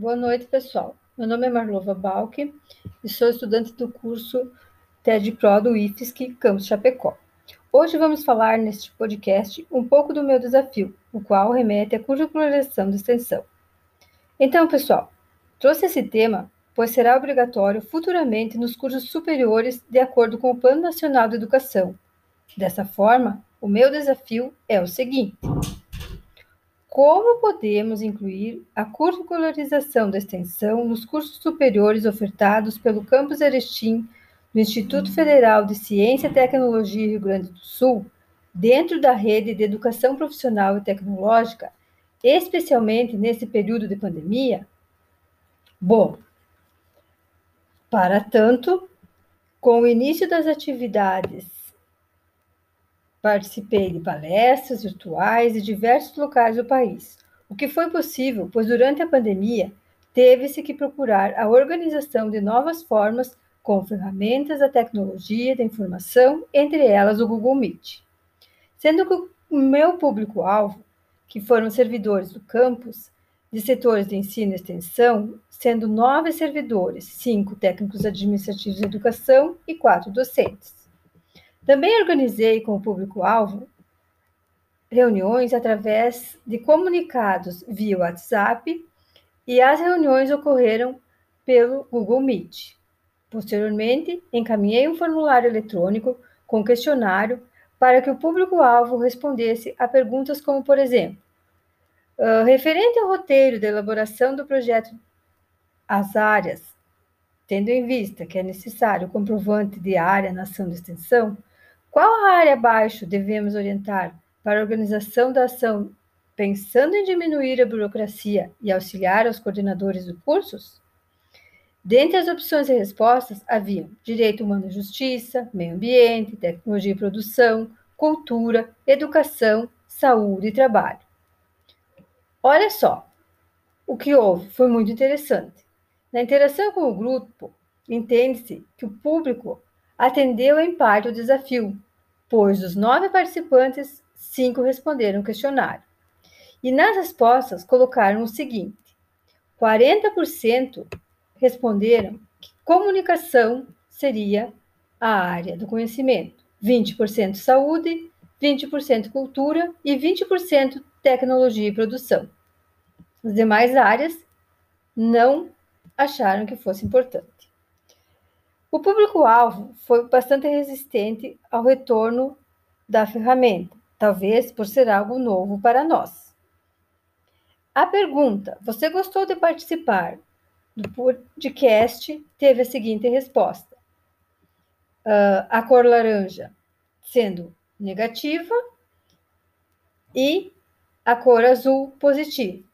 Boa noite, pessoal. Meu nome é Marlova Balk e sou estudante do curso TED Pro do IFSC Campus Chapecó. Hoje vamos falar neste podcast um pouco do meu desafio, o qual remete à curricularização de extensão. Então, pessoal, trouxe esse tema pois será obrigatório futuramente nos cursos superiores de acordo com o Plano Nacional de Educação. Dessa forma, o meu desafio é o seguinte: como podemos incluir a curricularização da extensão nos cursos superiores ofertados pelo Campus Erechim do Instituto Federal de Ciência e Tecnologia Rio Grande do Sul dentro da rede de educação profissional e tecnológica, especialmente nesse período de pandemia? Bom, para tanto, com o início das atividades Participei de palestras virtuais em diversos locais do país, o que foi possível, pois durante a pandemia teve-se que procurar a organização de novas formas com ferramentas da tecnologia da informação, entre elas o Google Meet. Sendo que o meu público-alvo, que foram servidores do campus, de setores de ensino e extensão, sendo nove servidores, cinco técnicos administrativos de educação e quatro docentes. Também organizei com o público-alvo reuniões através de comunicados via WhatsApp e as reuniões ocorreram pelo Google Meet. Posteriormente, encaminhei um formulário eletrônico com questionário para que o público-alvo respondesse a perguntas como, por exemplo, uh, referente ao roteiro de elaboração do projeto, as áreas, tendo em vista que é necessário o comprovante de área na ação de extensão, qual área abaixo devemos orientar para a organização da ação, pensando em diminuir a burocracia e auxiliar aos coordenadores de cursos? Dentre as opções e respostas haviam direito humano e justiça, meio ambiente, tecnologia e produção, cultura, educação, saúde e trabalho. Olha só, o que houve foi muito interessante. Na interação com o grupo, entende-se que o público atendeu em parte o desafio, pois dos nove participantes, cinco responderam o questionário. E nas respostas colocaram o seguinte: 40% responderam que comunicação seria a área do conhecimento, 20% saúde, 20% cultura e 20% tecnologia e produção. As demais áreas não acharam que fosse importante. O público-alvo foi bastante resistente ao retorno da ferramenta, talvez por ser algo novo para nós. A pergunta: Você gostou de participar do podcast? teve a seguinte resposta: uh, a cor laranja sendo negativa e a cor azul positiva.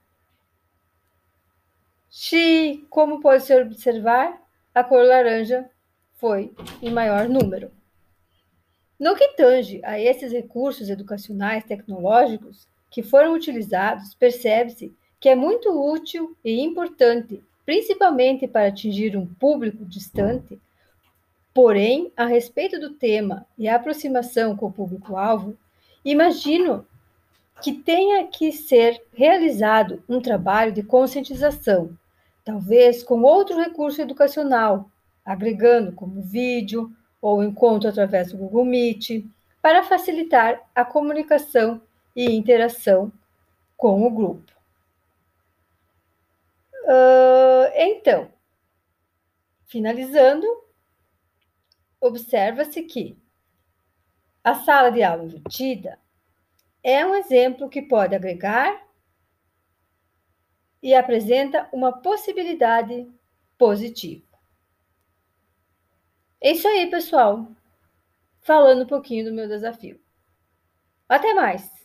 Se, como pode se observar, a cor laranja foi em maior número. No que tange a esses recursos educacionais tecnológicos que foram utilizados, percebe-se que é muito útil e importante, principalmente para atingir um público distante. Porém, a respeito do tema e a aproximação com o público-alvo, imagino que tenha que ser realizado um trabalho de conscientização, talvez com outro recurso educacional, agregando como vídeo ou encontro através do Google Meet, para facilitar a comunicação e interação com o grupo. Uh, então, finalizando, observa-se que a sala de aula invertida é um exemplo que pode agregar e apresenta uma possibilidade positiva. É isso aí, pessoal. Falando um pouquinho do meu desafio. Até mais!